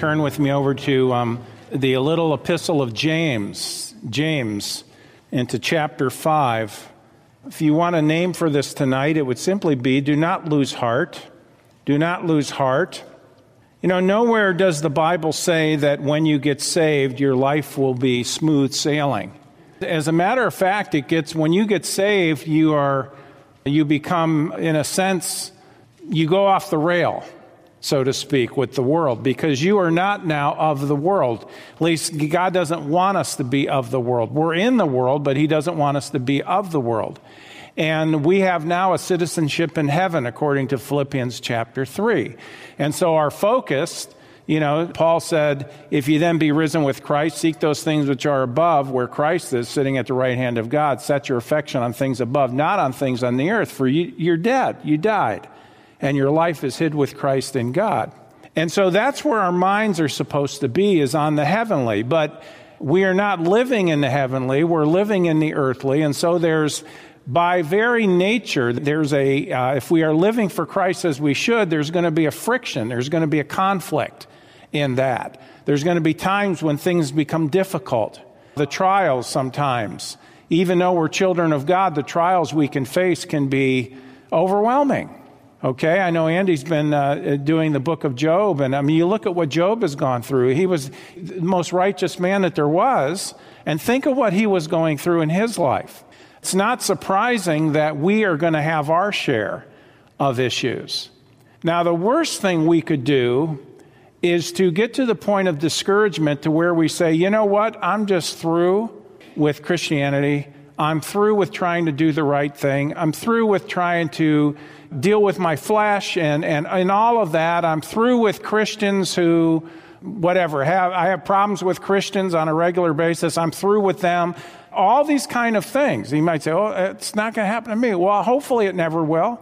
turn with me over to um, the little epistle of James, James, into chapter 5. If you want a name for this tonight, it would simply be Do Not Lose Heart. Do not lose heart. You know, nowhere does the Bible say that when you get saved, your life will be smooth sailing. As a matter of fact, it gets when you get saved, you are you become in a sense you go off the rail, so to speak, with the world because you are not now of the world. At least God doesn't want us to be of the world. We're in the world, but he doesn't want us to be of the world. And we have now a citizenship in heaven, according to Philippians chapter 3. And so our focus, you know, Paul said, if you then be risen with Christ, seek those things which are above, where Christ is sitting at the right hand of God. Set your affection on things above, not on things on the earth, for you, you're dead. You died. And your life is hid with Christ in God. And so that's where our minds are supposed to be, is on the heavenly. But we are not living in the heavenly, we're living in the earthly. And so there's by very nature, there's a, uh, if we are living for Christ as we should, there's going to be a friction, there's going to be a conflict in that. There's going to be times when things become difficult, the trials sometimes. Even though we're children of God, the trials we can face can be overwhelming. Okay, I know Andy's been uh, doing the book of Job, and I mean, you look at what Job has gone through. He was the most righteous man that there was, and think of what he was going through in his life. It's not surprising that we are going to have our share of issues. Now, the worst thing we could do is to get to the point of discouragement to where we say, you know what, I'm just through with Christianity. I'm through with trying to do the right thing. I'm through with trying to deal with my flesh and, and, and all of that. I'm through with Christians who, whatever, have, I have problems with Christians on a regular basis. I'm through with them all these kind of things. You might say, oh, it's not going to happen to me. Well, hopefully it never will.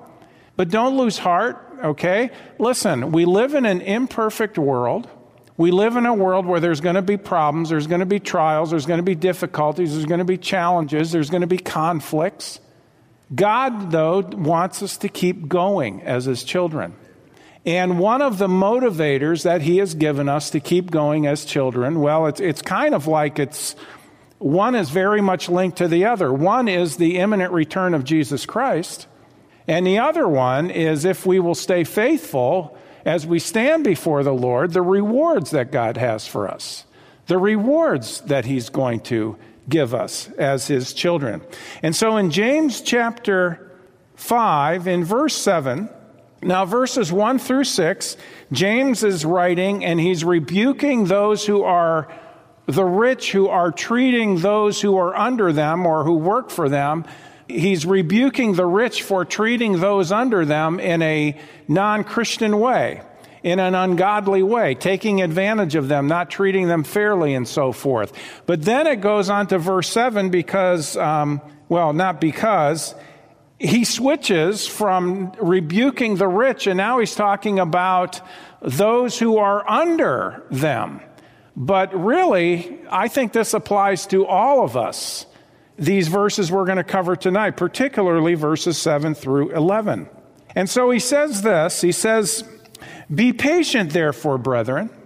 But don't lose heart, okay? Listen, we live in an imperfect world. We live in a world where there's going to be problems, there's going to be trials, there's going to be difficulties, there's going to be challenges, there's going to be conflicts. God, though, wants us to keep going as His children. And one of the motivators that He has given us to keep going as children, well, it's, it's kind of like it's one is very much linked to the other. One is the imminent return of Jesus Christ, and the other one is if we will stay faithful as we stand before the Lord, the rewards that God has for us, the rewards that He's going to give us as His children. And so in James chapter 5, in verse 7, now verses 1 through 6, James is writing and he's rebuking those who are the rich who are treating those who are under them or who work for them. He's rebuking the rich for treating those under them in a non Christian way, in an ungodly way, taking advantage of them, not treating them fairly, and so forth. But then it goes on to verse 7 because, um, well, not because, he switches from rebuking the rich, and now he's talking about those who are under them. But really, I think this applies to all of us. These verses we're going to cover tonight, particularly verses 7 through 11. And so he says this He says, Be patient, therefore, brethren.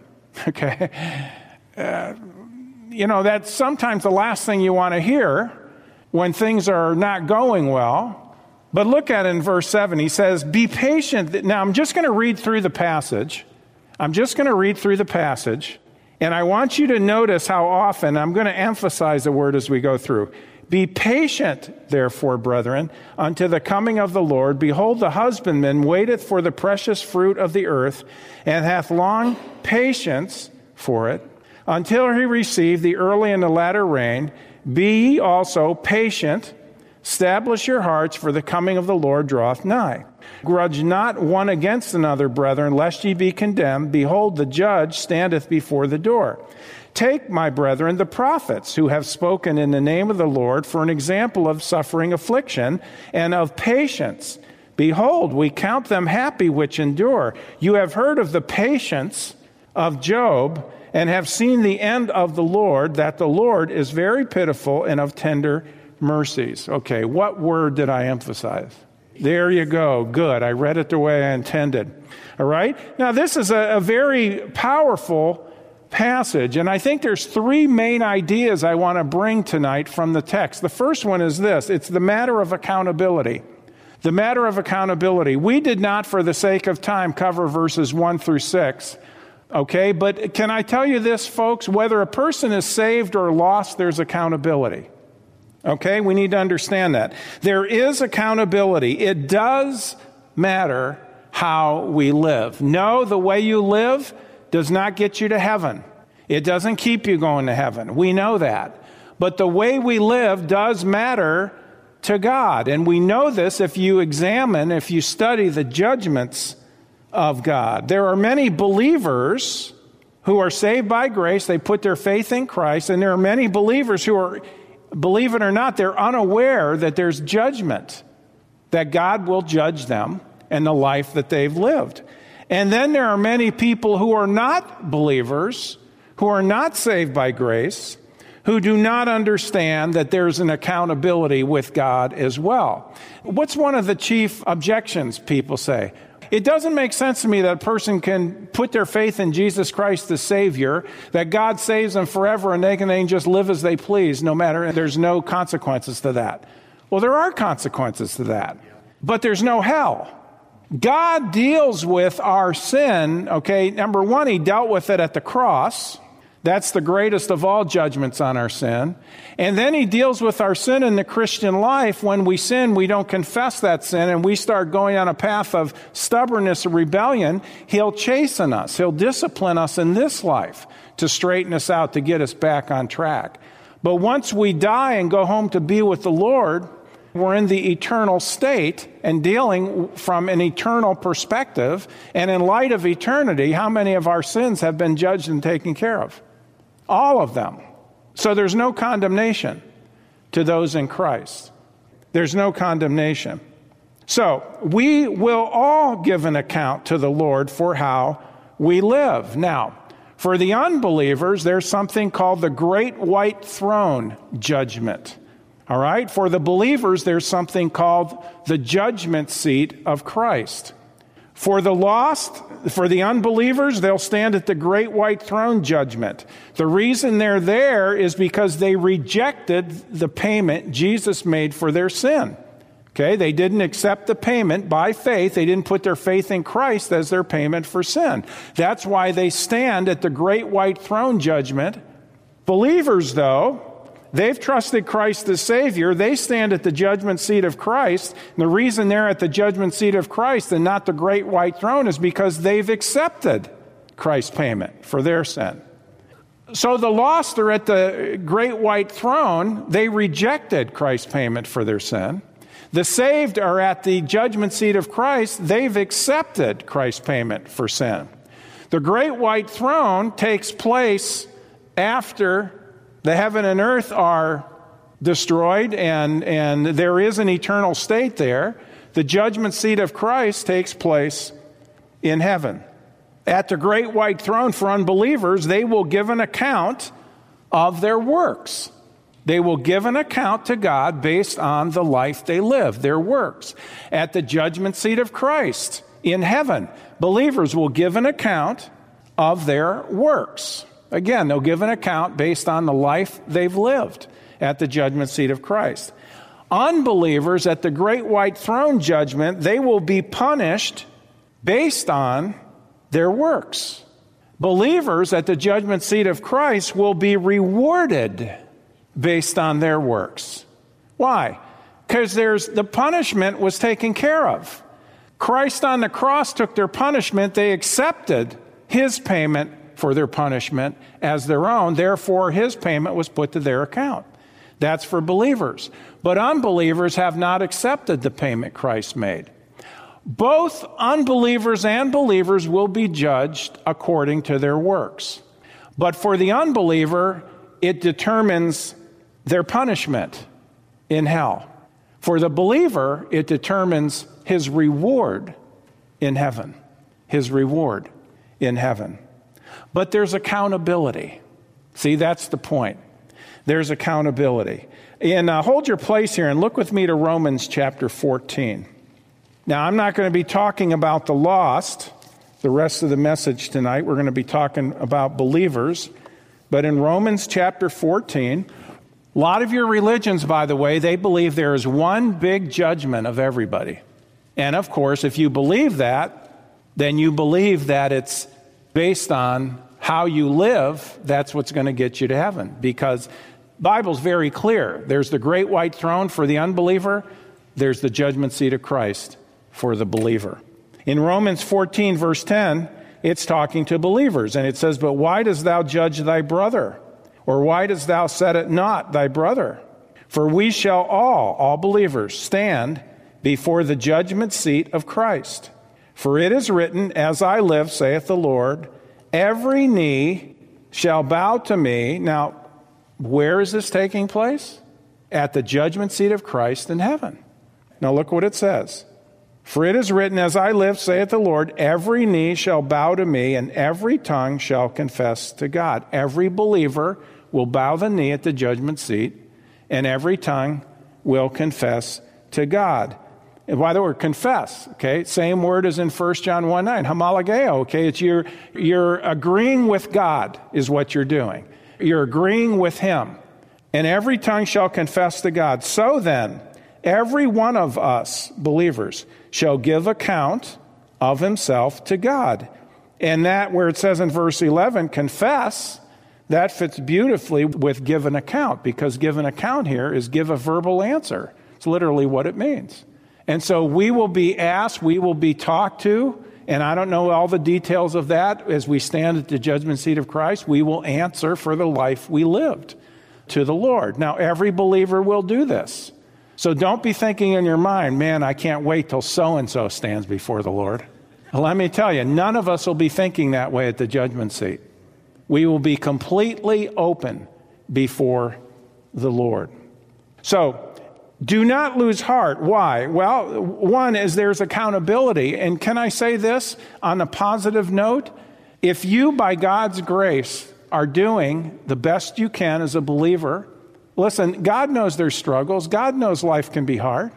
Okay. Uh, you know, that's sometimes the last thing you want to hear when things are not going well. But look at it in verse 7. He says, Be patient. Now, I'm just going to read through the passage. I'm just going to read through the passage. And I want you to notice how often, I'm going to emphasize the word as we go through. Be patient, therefore, brethren, unto the coming of the Lord. Behold, the husbandman waiteth for the precious fruit of the earth, and hath long patience for it, until he receive the early and the latter rain. Be ye also patient, establish your hearts, for the coming of the Lord draweth nigh. Grudge not one against another, brethren, lest ye be condemned. Behold, the judge standeth before the door. Take, my brethren, the prophets who have spoken in the name of the Lord for an example of suffering affliction and of patience. Behold, we count them happy which endure. You have heard of the patience of Job and have seen the end of the Lord, that the Lord is very pitiful and of tender mercies. Okay, what word did I emphasize? There you go. Good. I read it the way I intended. All right? Now, this is a, a very powerful passage, and I think there's three main ideas I want to bring tonight from the text. The first one is this it's the matter of accountability. The matter of accountability. We did not, for the sake of time, cover verses 1 through 6. Okay, but can I tell you this, folks? Whether a person is saved or lost, there's accountability. Okay, we need to understand that. There is accountability. It does matter how we live. No, the way you live does not get you to heaven. It doesn't keep you going to heaven. We know that. But the way we live does matter to God. And we know this if you examine, if you study the judgments of God. There are many believers who are saved by grace, they put their faith in Christ, and there are many believers who are, believe it or not, they're unaware that there's judgment, that God will judge them and the life that they've lived. And then there are many people who are not believers, who are not saved by grace, who do not understand that there's an accountability with God as well. What's one of the chief objections people say? It doesn't make sense to me that a person can put their faith in Jesus Christ the Savior, that God saves them forever and they can then just live as they please no matter, and there's no consequences to that. Well, there are consequences to that, but there's no hell. God deals with our sin, okay? Number one, He dealt with it at the cross. That's the greatest of all judgments on our sin. And then he deals with our sin in the Christian life. When we sin, we don't confess that sin and we start going on a path of stubbornness or rebellion. He'll chasten us. He'll discipline us in this life to straighten us out, to get us back on track. But once we die and go home to be with the Lord, we're in the eternal state and dealing from an eternal perspective. And in light of eternity, how many of our sins have been judged and taken care of? All of them. So there's no condemnation to those in Christ. There's no condemnation. So we will all give an account to the Lord for how we live. Now, for the unbelievers, there's something called the Great White Throne Judgment. All right? For the believers, there's something called the judgment seat of Christ. For the lost, for the unbelievers, they'll stand at the great white throne judgment. The reason they're there is because they rejected the payment Jesus made for their sin. Okay, they didn't accept the payment by faith. They didn't put their faith in Christ as their payment for sin. That's why they stand at the great white throne judgment. Believers, though, They've trusted Christ as Savior. They stand at the judgment seat of Christ. And the reason they're at the judgment seat of Christ and not the great white throne is because they've accepted Christ's payment for their sin. So the lost are at the great white throne. They rejected Christ's payment for their sin. The saved are at the judgment seat of Christ. They've accepted Christ's payment for sin. The great white throne takes place after the heaven and earth are destroyed, and, and there is an eternal state there. The judgment seat of Christ takes place in heaven. At the great white throne for unbelievers, they will give an account of their works. They will give an account to God based on the life they live, their works. At the judgment seat of Christ in heaven, believers will give an account of their works. Again, they'll give an account based on the life they've lived at the judgment seat of Christ. Unbelievers at the great white throne judgment, they will be punished based on their works. Believers at the judgment seat of Christ will be rewarded based on their works. Why? Because there's the punishment was taken care of. Christ on the cross took their punishment, they accepted his payment for their punishment as their own. Therefore, his payment was put to their account. That's for believers. But unbelievers have not accepted the payment Christ made. Both unbelievers and believers will be judged according to their works. But for the unbeliever, it determines their punishment in hell. For the believer, it determines his reward in heaven. His reward in heaven. But there's accountability. See, that's the point. There's accountability. And uh, hold your place here and look with me to Romans chapter 14. Now, I'm not going to be talking about the lost the rest of the message tonight. We're going to be talking about believers. But in Romans chapter 14, a lot of your religions, by the way, they believe there is one big judgment of everybody. And of course, if you believe that, then you believe that it's based on how you live, that's what's going to get you to heaven. Because Bible's very clear. There's the great white throne for the unbeliever, there's the judgment seat of Christ for the believer. In Romans 14, verse 10, it's talking to believers, and it says, But why dost thou judge thy brother? Or why dost thou set it not thy brother? For we shall all, all believers, stand before the judgment seat of Christ. For it is written, As I live, saith the Lord, every knee shall bow to me. Now, where is this taking place? At the judgment seat of Christ in heaven. Now, look what it says. For it is written, As I live, saith the Lord, every knee shall bow to me, and every tongue shall confess to God. Every believer will bow the knee at the judgment seat, and every tongue will confess to God. By the word confess, okay, same word as in 1 John 1 9, homologeo, okay, it's you're, you're agreeing with God, is what you're doing. You're agreeing with Him. And every tongue shall confess to God. So then, every one of us, believers, shall give account of himself to God. And that, where it says in verse 11, confess, that fits beautifully with give an account, because give an account here is give a verbal answer. It's literally what it means. And so we will be asked, we will be talked to, and I don't know all the details of that as we stand at the judgment seat of Christ. We will answer for the life we lived to the Lord. Now, every believer will do this. So don't be thinking in your mind, man, I can't wait till so and so stands before the Lord. Let me tell you, none of us will be thinking that way at the judgment seat. We will be completely open before the Lord. So, do not lose heart. Why? Well, one is there's accountability. And can I say this on a positive note? If you, by God's grace, are doing the best you can as a believer, listen, God knows there's struggles. God knows life can be hard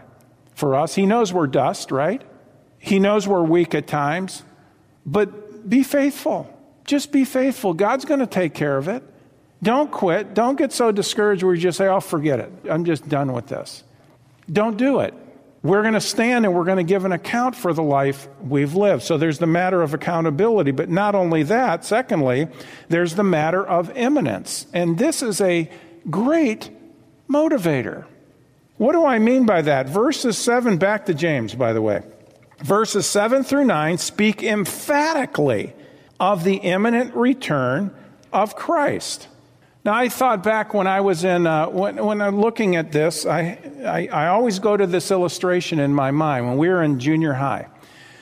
for us. He knows we're dust, right? He knows we're weak at times. But be faithful. Just be faithful. God's going to take care of it. Don't quit. Don't get so discouraged where you just say, oh, forget it. I'm just done with this. Don't do it. We're going to stand and we're going to give an account for the life we've lived. So there's the matter of accountability. But not only that, secondly, there's the matter of imminence. And this is a great motivator. What do I mean by that? Verses 7, back to James, by the way. Verses 7 through 9 speak emphatically of the imminent return of Christ. Now, I thought back when I was in, uh, when, when, I'm looking at this, I, I, I always go to this illustration in my mind when we were in junior high.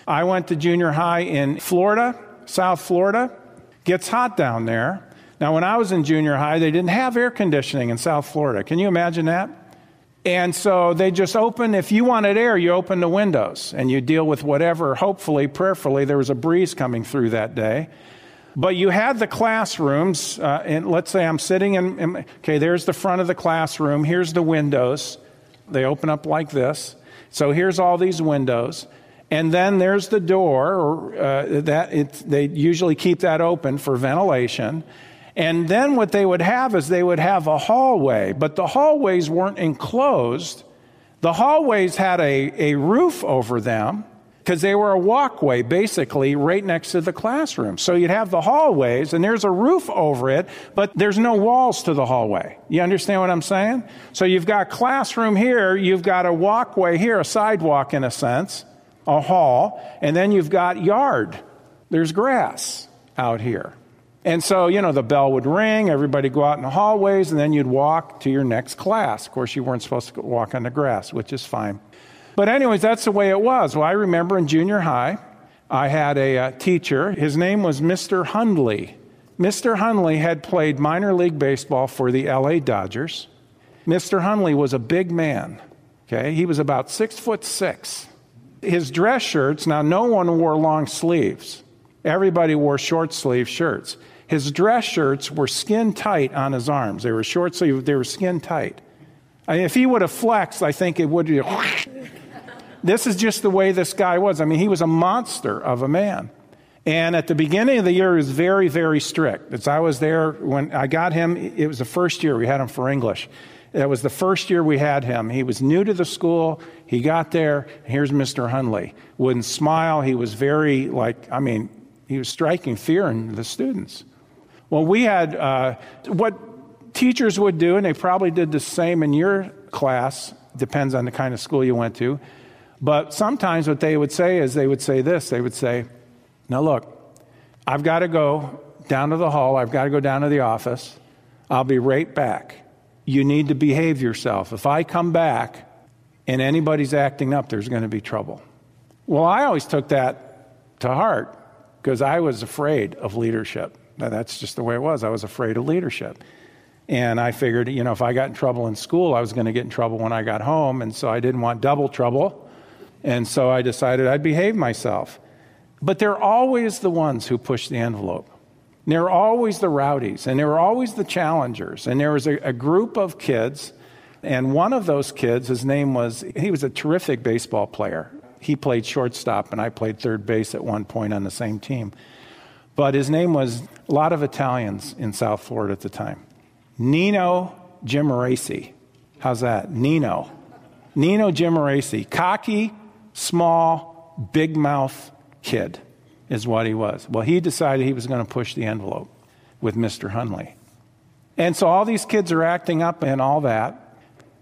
I went to junior high in Florida, South Florida. Gets hot down there. Now, when I was in junior high, they didn't have air conditioning in South Florida. Can you imagine that? And so they just open, if you wanted air, you open the windows and you deal with whatever, hopefully, prayerfully, there was a breeze coming through that day. But you had the classrooms, uh, and let's say I'm sitting in, in, okay, there's the front of the classroom, here's the windows. They open up like this. So here's all these windows. And then there's the door, or, uh, that it, they usually keep that open for ventilation. And then what they would have is they would have a hallway, but the hallways weren't enclosed. The hallways had a, a roof over them because they were a walkway basically right next to the classroom. So you'd have the hallways and there's a roof over it, but there's no walls to the hallway. You understand what I'm saying? So you've got classroom here, you've got a walkway here, a sidewalk in a sense, a hall, and then you've got yard. There's grass out here. And so, you know, the bell would ring, everybody go out in the hallways, and then you'd walk to your next class. Of course, you weren't supposed to walk on the grass, which is fine. But, anyways, that's the way it was. Well, I remember in junior high, I had a uh, teacher. His name was Mr. Hundley. Mr. Hundley had played minor league baseball for the LA Dodgers. Mr. Hundley was a big man. Okay, he was about six foot six. His dress shirts, now no one wore long sleeves. Everybody wore short sleeve shirts. His dress shirts were skin tight on his arms. They were short sleeve, they were skin tight. I mean, if he would have flexed, I think it would be this is just the way this guy was. I mean, he was a monster of a man. And at the beginning of the year, he was very, very strict. As I was there when I got him, it was the first year we had him for English. It was the first year we had him. He was new to the school. He got there. Here's Mr. Hunley. Wouldn't smile. He was very, like, I mean, he was striking fear in the students. Well, we had uh, what teachers would do, and they probably did the same in your class, depends on the kind of school you went to. But sometimes what they would say is they would say this they would say, Now look, I've got to go down to the hall, I've got to go down to the office, I'll be right back. You need to behave yourself. If I come back and anybody's acting up, there's going to be trouble. Well, I always took that to heart because I was afraid of leadership. Now, That's just the way it was. I was afraid of leadership. And I figured, you know, if I got in trouble in school, I was going to get in trouble when I got home. And so I didn't want double trouble. And so I decided I'd behave myself. But they're always the ones who push the envelope. They're always the rowdies, and they were always the challengers. And there was a, a group of kids, and one of those kids, his name was, he was a terrific baseball player. He played shortstop, and I played third base at one point on the same team. But his name was a lot of Italians in South Florida at the time. Nino Gimaresi. How's that? Nino. Nino Gimaresi. Cocky, small, big mouth kid is what he was. Well, he decided he was going to push the envelope with Mr. Hunley. And so all these kids are acting up and all that.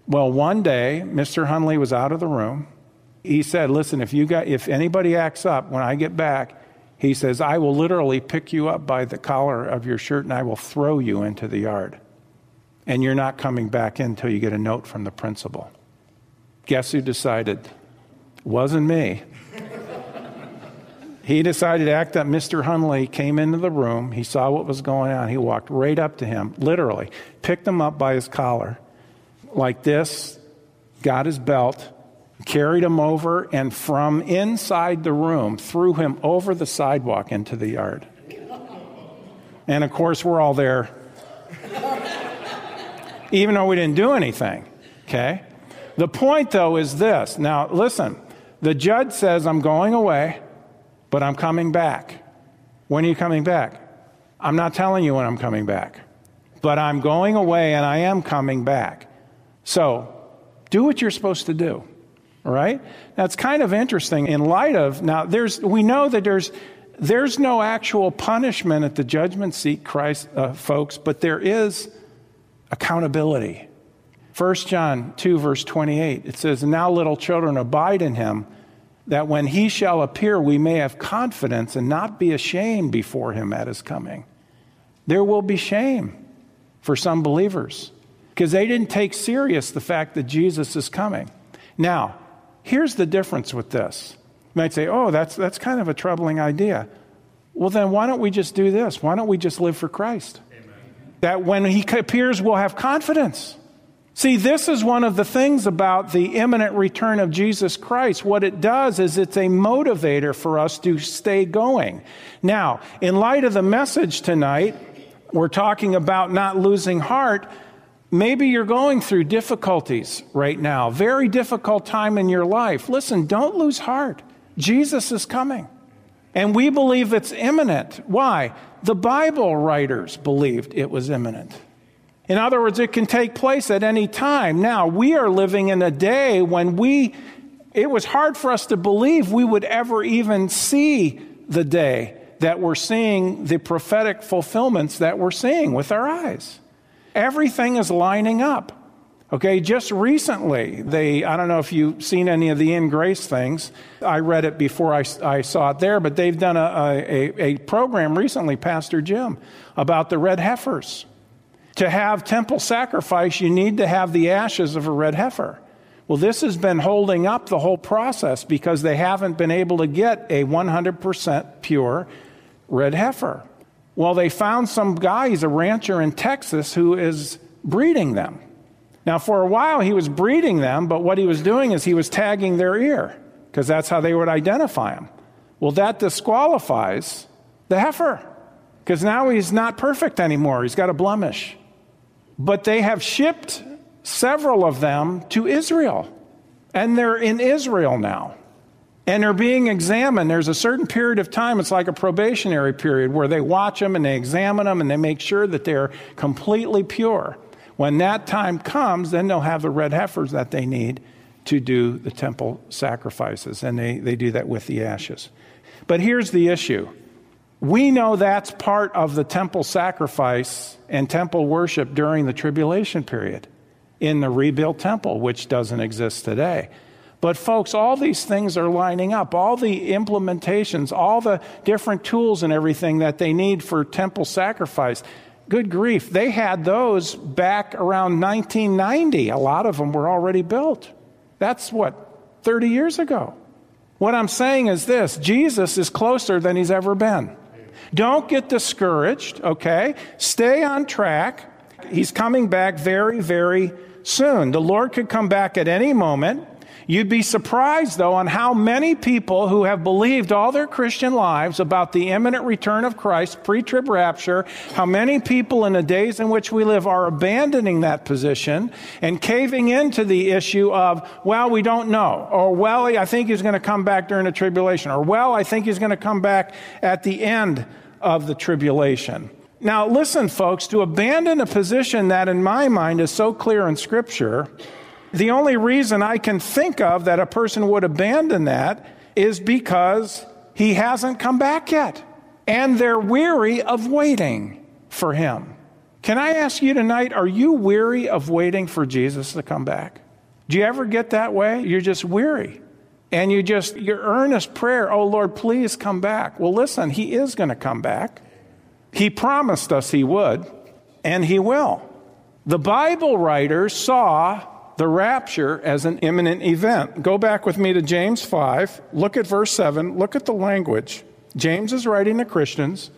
Well, one day, Mr. Hunley was out of the room. He said, Listen, if, you got, if anybody acts up when I get back, he says, I will literally pick you up by the collar of your shirt and I will throw you into the yard and you're not coming back in until you get a note from the principal. Guess who decided? Wasn't me. he decided to act up. Mr. Hunley came into the room. He saw what was going on. He walked right up to him, literally, picked him up by his collar, like this, got his belt, carried him over, and from inside the room, threw him over the sidewalk into the yard. And of course, we're all there even though we didn't do anything. Okay? The point, though, is this. Now, listen, the judge says, I'm going away, but I'm coming back. When are you coming back? I'm not telling you when I'm coming back, but I'm going away and I am coming back. So, do what you're supposed to do. Right? That's kind of interesting in light of now there's we know that there's there's no actual punishment at the judgment seat Christ uh, folks, but there is accountability. 1 John 2, verse 28, it says, Now, little children, abide in him, that when he shall appear, we may have confidence and not be ashamed before him at his coming. There will be shame for some believers because they didn't take serious the fact that Jesus is coming. Now, here's the difference with this. You might say, oh, that's, that's kind of a troubling idea. Well, then why don't we just do this? Why don't we just live for Christ? that when he appears, we'll have confidence. See, this is one of the things about the imminent return of Jesus Christ. What it does is it's a motivator for us to stay going. Now, in light of the message tonight, we're talking about not losing heart. Maybe you're going through difficulties right now, very difficult time in your life. Listen, don't lose heart. Jesus is coming. And we believe it's imminent. Why? The Bible writers believed it was imminent. In other words, it can take place at any time. Now, we are living in a day when we, it was hard for us to believe we would ever even see the day that we're seeing the prophetic fulfillments that we're seeing with our eyes. Everything is lining up. Okay, just recently, they, I don't know if you've seen any of the In Grace things. I read it before I, I saw it there, but they've done a, a, a program recently, Pastor Jim, about the red heifers. To have temple sacrifice, you need to have the ashes of a red heifer. Well, this has been holding up the whole process because they haven't been able to get a 100% pure red heifer. Well, they found some guy, he's a rancher in Texas, who is breeding them. Now, for a while, he was breeding them, but what he was doing is he was tagging their ear because that's how they would identify him. Well, that disqualifies the heifer because now he's not perfect anymore. He's got a blemish. But they have shipped several of them to Israel. And they're in Israel now. And they're being examined. There's a certain period of time, it's like a probationary period, where they watch them and they examine them and they make sure that they're completely pure. When that time comes, then they'll have the red heifers that they need to do the temple sacrifices. And they, they do that with the ashes. But here's the issue we know that's part of the temple sacrifice and temple worship during the tribulation period in the rebuilt temple, which doesn't exist today. But, folks, all these things are lining up. All the implementations, all the different tools and everything that they need for temple sacrifice. Good grief, they had those back around 1990. A lot of them were already built. That's what, 30 years ago. What I'm saying is this Jesus is closer than he's ever been. Don't get discouraged, okay? Stay on track. He's coming back very, very soon. The Lord could come back at any moment. You'd be surprised, though, on how many people who have believed all their Christian lives about the imminent return of Christ, pre trib rapture, how many people in the days in which we live are abandoning that position and caving into the issue of, well, we don't know, or well, I think he's going to come back during the tribulation, or well, I think he's going to come back at the end of the tribulation. Now, listen, folks, to abandon a position that, in my mind, is so clear in Scripture the only reason I can think of that a person would abandon that is because he hasn't come back yet. And they're weary of waiting for him. Can I ask you tonight, are you weary of waiting for Jesus to come back? Do you ever get that way? You're just weary. And you just, your earnest prayer, oh Lord, please come back. Well, listen, he is going to come back. He promised us he would, and he will. The Bible writers saw the rapture as an imminent event. Go back with me to James 5. Look at verse 7. Look at the language. James is writing to Christians.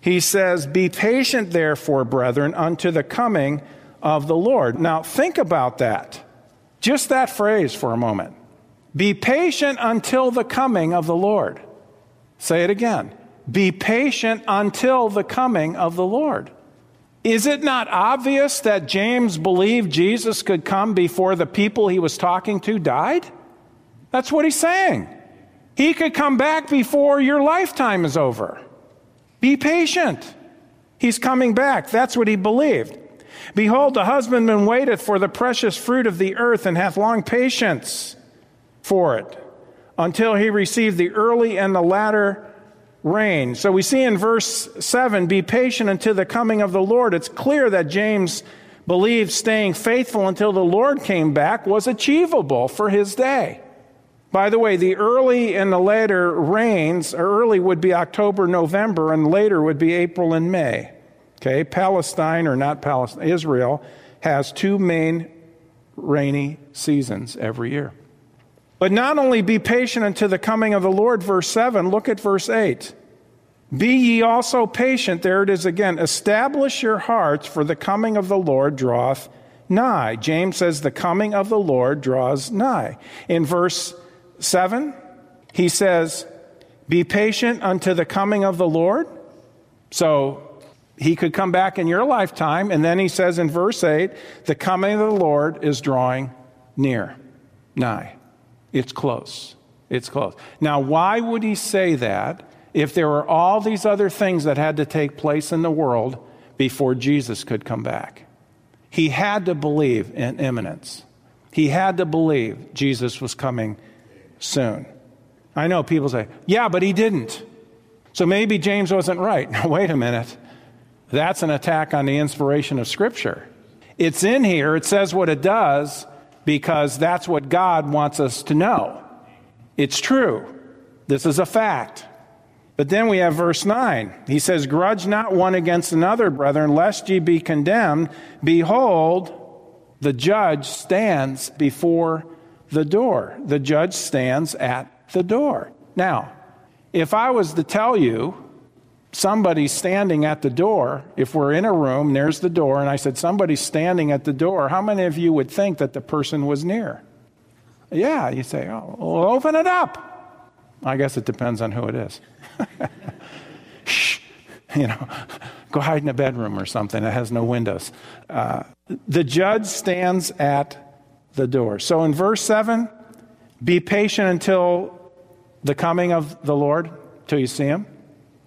He says, Be patient, therefore, brethren, unto the coming of the Lord. Now, think about that. Just that phrase for a moment. Be patient until the coming of the Lord. Say it again. Be patient until the coming of the Lord. Is it not obvious that James believed Jesus could come before the people he was talking to died? That's what he's saying. He could come back before your lifetime is over. Be patient. He's coming back. That's what he believed. Behold, the husbandman waiteth for the precious fruit of the earth and hath long patience for it until he receive the early and the latter rain. So we see in verse 7 be patient until the coming of the Lord. It's clear that James believed staying faithful until the Lord came back was achievable for his day. By the way, the early and the later rains, early would be October, November, and later would be April and May. Okay, Palestine, or not Palestine, Israel, has two main rainy seasons every year. But not only be patient unto the coming of the Lord, verse 7, look at verse 8. Be ye also patient, there it is again. Establish your hearts, for the coming of the Lord draweth nigh. James says, The coming of the Lord draws nigh. In verse 7, he says, Be patient unto the coming of the Lord. So he could come back in your lifetime. And then he says in verse 8, The coming of the Lord is drawing near, nigh. It's close. It's close. Now, why would he say that if there were all these other things that had to take place in the world before Jesus could come back? He had to believe in imminence. He had to believe Jesus was coming soon. I know people say, yeah, but he didn't. So maybe James wasn't right. Now, wait a minute. That's an attack on the inspiration of Scripture. It's in here, it says what it does, because that's what God wants us to know. It's true. This is a fact. But then we have verse 9. He says, Grudge not one against another, brethren, lest ye be condemned. Behold, the judge stands before the door. The judge stands at the door. Now, if I was to tell you somebody's standing at the door, if we're in a room, there's the door, and I said, somebody's standing at the door, how many of you would think that the person was near? Yeah, you say, oh, well, open it up. I guess it depends on who it is. Shh, you know, go hide in a bedroom or something that has no windows. Uh, the judge stands at the door. So in verse 7, Be patient until the coming of the Lord, till you see him.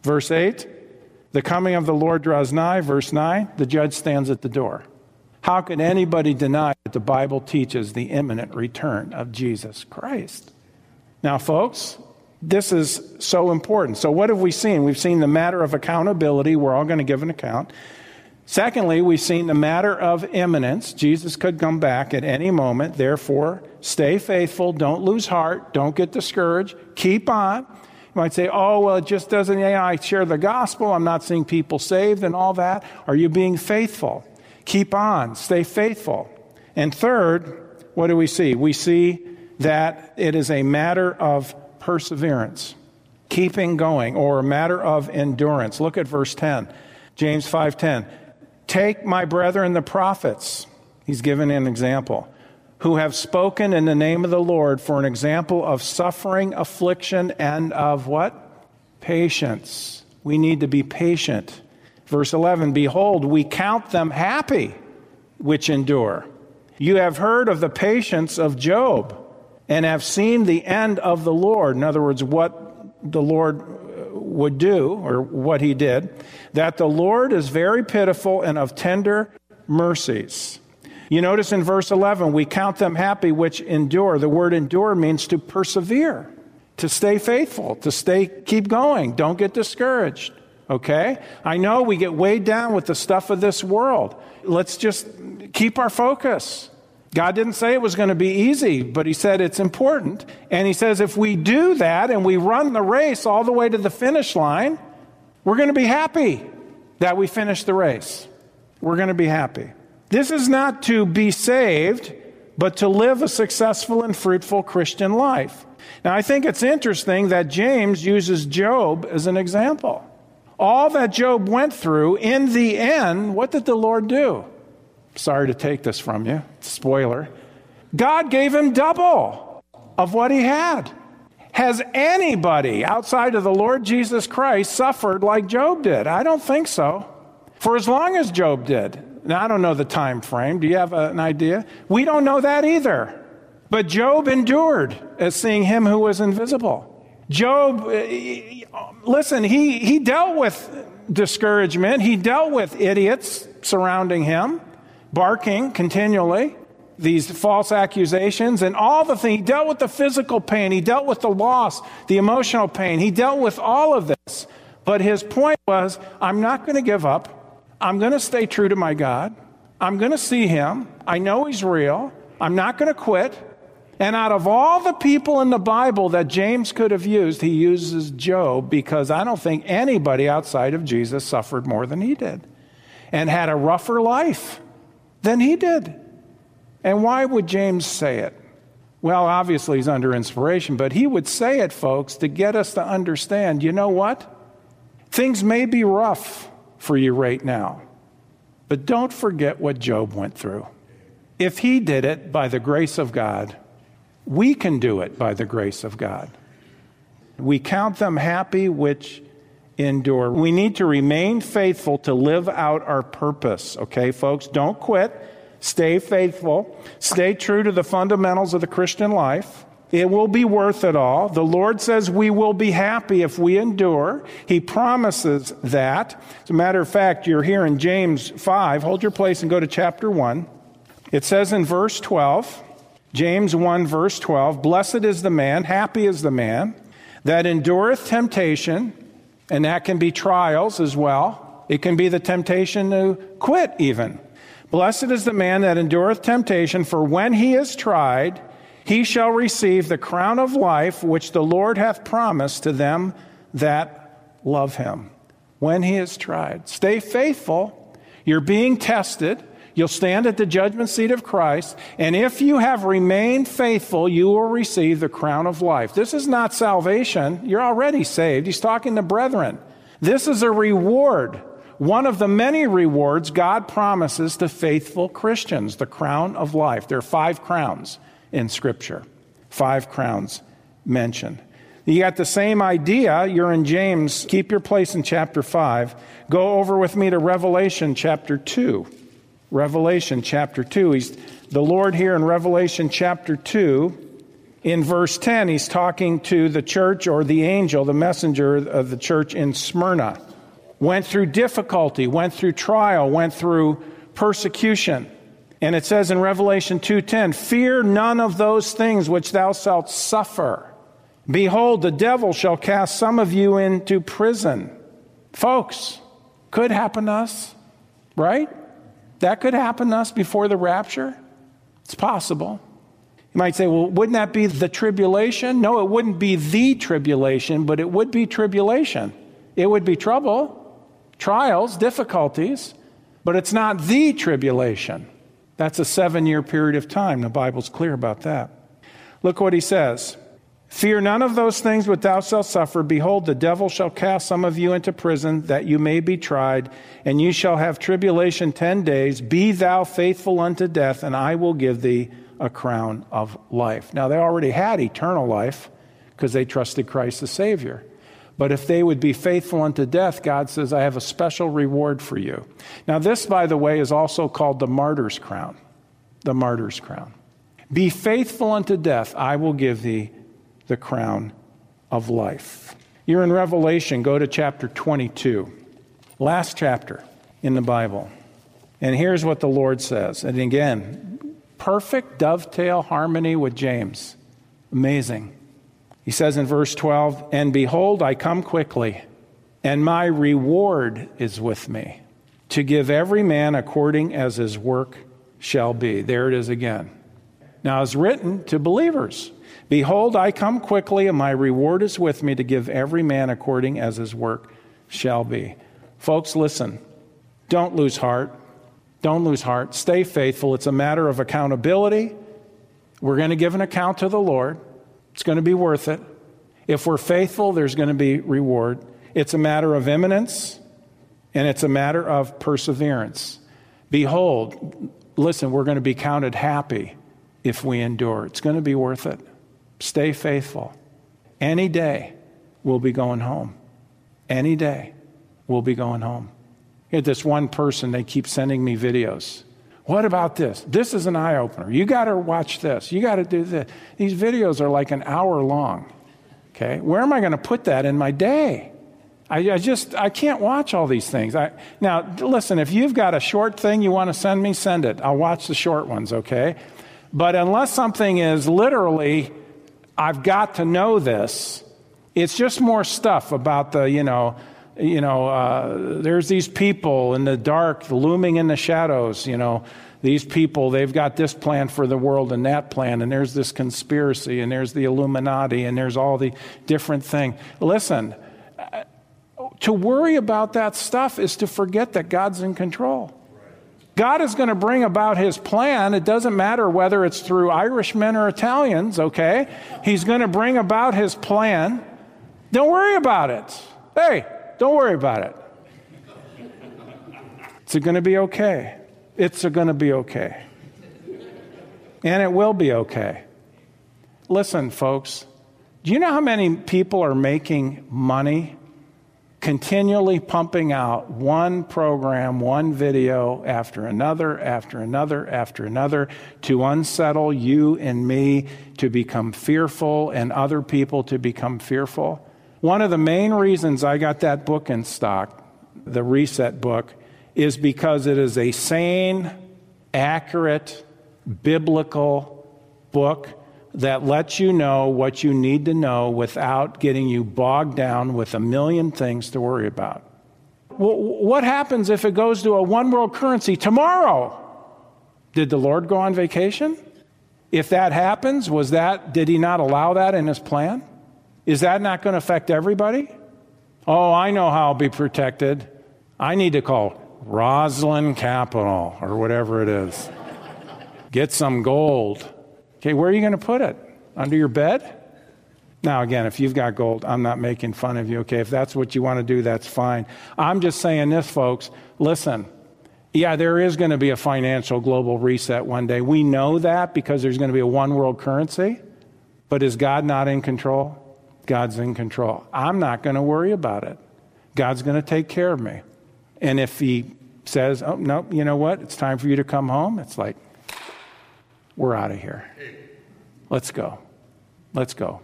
Verse 8 The coming of the Lord draws nigh. Verse 9 The judge stands at the door. How can anybody deny that the Bible teaches the imminent return of Jesus Christ? Now, folks, this is so important. So, what have we seen? We've seen the matter of accountability. We're all going to give an account. Secondly, we've seen the matter of imminence. Jesus could come back at any moment. Therefore, stay faithful. Don't lose heart. Don't get discouraged. Keep on. Might say, oh, well, it just doesn't, yeah, I share the gospel. I'm not seeing people saved and all that. Are you being faithful? Keep on. Stay faithful. And third, what do we see? We see that it is a matter of perseverance, keeping going, or a matter of endurance. Look at verse 10. James 5:10. Take my brethren the prophets, he's given an example, who have spoken in the name of the Lord for an example of suffering, affliction, and of what? Patience. We need to be patient. Verse 11 Behold, we count them happy which endure. You have heard of the patience of Job and have seen the end of the Lord. In other words, what the Lord uh, would do, or what he did, that the Lord is very pitiful and of tender mercies. You notice in verse 11, we count them happy which endure. The word endure means to persevere, to stay faithful, to stay, keep going. Don't get discouraged. Okay? I know we get weighed down with the stuff of this world. Let's just keep our focus. God didn't say it was going to be easy, but He said it's important. And He says if we do that and we run the race all the way to the finish line, we're going to be happy that we finished the race. We're going to be happy. This is not to be saved, but to live a successful and fruitful Christian life. Now, I think it's interesting that James uses Job as an example. All that Job went through, in the end, what did the Lord do? Sorry to take this from you, spoiler. God gave him double of what he had. Has anybody outside of the Lord Jesus Christ suffered like Job did? I don't think so. For as long as Job did. Now, I don't know the time frame. Do you have an idea? We don't know that either. But Job endured as seeing him who was invisible. Job, eh, listen, he, he dealt with discouragement, he dealt with idiots surrounding him barking continually, these false accusations, and all the things. He dealt with the physical pain, he dealt with the loss, the emotional pain, he dealt with all of this. But his point was I'm not going to give up. I'm going to stay true to my God. I'm going to see him. I know he's real. I'm not going to quit. And out of all the people in the Bible that James could have used, he uses Job because I don't think anybody outside of Jesus suffered more than he did and had a rougher life than he did. And why would James say it? Well, obviously he's under inspiration, but he would say it, folks, to get us to understand you know what? Things may be rough for you right now, but don't forget what Job went through. If he did it by the grace of God, we can do it by the grace of God. We count them happy which endure. We need to remain faithful to live out our purpose, okay, folks? Don't quit. Stay faithful. Stay true to the fundamentals of the Christian life. It will be worth it all. The Lord says we will be happy if we endure. He promises that. As a matter of fact, you're here in James 5. Hold your place and go to chapter 1. It says in verse 12, James 1, verse 12, Blessed is the man, happy is the man, that endureth temptation and that can be trials as well. It can be the temptation to quit, even. Blessed is the man that endureth temptation, for when he is tried, he shall receive the crown of life which the Lord hath promised to them that love him. When he is tried. Stay faithful. You're being tested. You'll stand at the judgment seat of Christ, and if you have remained faithful, you will receive the crown of life. This is not salvation. You're already saved. He's talking to brethren. This is a reward, one of the many rewards God promises to faithful Christians, the crown of life. There are five crowns in Scripture, five crowns mentioned. You got the same idea. You're in James. Keep your place in chapter 5. Go over with me to Revelation chapter 2. Revelation chapter 2. He's the Lord here in Revelation chapter 2 In verse 10, he's talking to the church or the angel, the messenger of the church in Smyrna. Went through difficulty, went through trial, went through persecution. And it says in Revelation 2:10, "Fear none of those things which thou shalt suffer. Behold, the devil shall cast some of you into prison." Folks, could happen to us, right? That could happen to us before the rapture. It's possible. You might say, well, wouldn't that be the tribulation? No, it wouldn't be the tribulation, but it would be tribulation. It would be trouble, trials, difficulties, but it's not the tribulation. That's a seven year period of time. The Bible's clear about that. Look what he says. Fear none of those things which thou shalt suffer. Behold, the devil shall cast some of you into prison, that you may be tried, and you shall have tribulation ten days. Be thou faithful unto death, and I will give thee a crown of life. Now, they already had eternal life because they trusted Christ the Savior. But if they would be faithful unto death, God says, I have a special reward for you. Now, this, by the way, is also called the martyr's crown. The martyr's crown. Be faithful unto death, I will give thee the crown of life. You're in Revelation, go to chapter 22, last chapter in the Bible. And here's what the Lord says. And again, perfect dovetail harmony with James. Amazing. He says in verse 12, And behold, I come quickly, and my reward is with me, to give every man according as his work shall be. There it is again. Now, it's written to believers. Behold, I come quickly, and my reward is with me to give every man according as his work shall be. Folks, listen. Don't lose heart. Don't lose heart. Stay faithful. It's a matter of accountability. We're going to give an account to the Lord. It's going to be worth it. If we're faithful, there's going to be reward. It's a matter of imminence, and it's a matter of perseverance. Behold, listen, we're going to be counted happy if we endure. It's going to be worth it. Stay faithful. Any day, we'll be going home. Any day, we'll be going home. Get this one person, they keep sending me videos. What about this? This is an eye opener. You got to watch this. You got to do this. These videos are like an hour long. Okay? Where am I going to put that in my day? I, I, just I can't watch all these things. I, now listen, if you've got a short thing you want to send me, send it. I'll watch the short ones, okay? But unless something is literally I've got to know this. It's just more stuff about the, you know, you know, uh, there's these people in the dark, looming in the shadows, you know, these people, they've got this plan for the world and that plan, and there's this conspiracy, and there's the Illuminati, and there's all the different thing. Listen, uh, to worry about that stuff is to forget that God's in control. God is going to bring about his plan. It doesn't matter whether it's through Irishmen or Italians, okay? He's going to bring about his plan. Don't worry about it. Hey, don't worry about it. It's going to be okay. It's going to be okay. And it will be okay. Listen, folks, do you know how many people are making money continually pumping out one program, one video after another, after another, after another to unsettle you and me to become fearful and other people to become fearful. One of the main reasons I got that book in stock, the Reset book, is because it is a sane, accurate, biblical book that lets you know what you need to know without getting you bogged down with a million things to worry about. What happens if it goes to a one world currency tomorrow? Did the Lord go on vacation? If that happens, was that did he not allow that in his plan? Is that not going to affect everybody? Oh, I know how I'll be protected. I need to call Rosland Capital or whatever it is. Get some gold. Okay, where are you going to put it? Under your bed? Now, again, if you've got gold, I'm not making fun of you, okay? If that's what you want to do, that's fine. I'm just saying this, folks. Listen, yeah, there is going to be a financial global reset one day. We know that because there's going to be a one world currency. But is God not in control? God's in control. I'm not going to worry about it. God's going to take care of me. And if He says, oh, no, you know what? It's time for you to come home, it's like, we're out of here. Let's go. Let's go.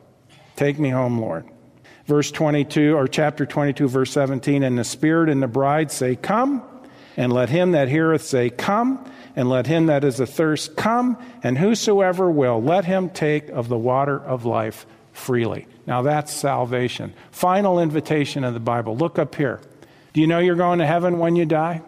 Take me home, Lord. Verse 22, or chapter 22, verse 17, and the Spirit and the bride say, Come, and let him that heareth say, Come, and let him that is athirst come, and whosoever will, let him take of the water of life freely. Now that's salvation. Final invitation of the Bible. Look up here. Do you know you're going to heaven when you die?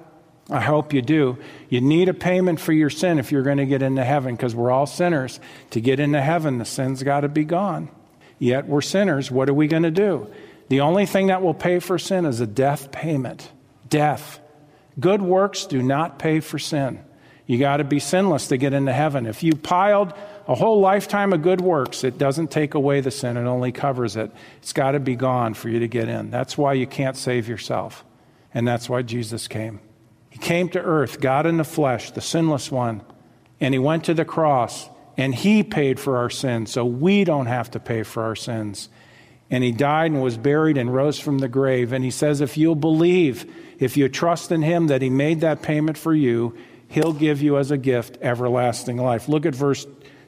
I hope you do. You need a payment for your sin if you're going to get into heaven because we're all sinners. To get into heaven, the sin's got to be gone. Yet we're sinners. What are we going to do? The only thing that will pay for sin is a death payment. Death. Good works do not pay for sin. You got to be sinless to get into heaven. If you piled a whole lifetime of good works, it doesn't take away the sin, it only covers it. It's got to be gone for you to get in. That's why you can't save yourself. And that's why Jesus came. He came to earth, God in the flesh, the sinless one, and he went to the cross and he paid for our sins so we don't have to pay for our sins. And he died and was buried and rose from the grave. And he says, if you'll believe, if you trust in him that he made that payment for you, he'll give you as a gift everlasting life. Look at verse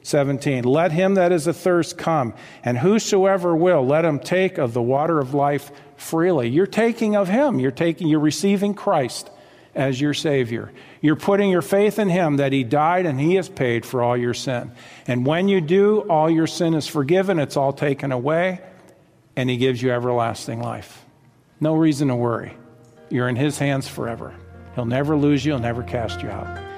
17. Let him that is athirst come, and whosoever will, let him take of the water of life freely. You're taking of him. You're taking, you're receiving Christ as your Savior. You're putting your faith in Him that He died and He has paid for all your sin. And when you do, all your sin is forgiven, it's all taken away, and He gives you everlasting life. No reason to worry. You're in His hands forever. He'll never lose you, He'll never cast you out.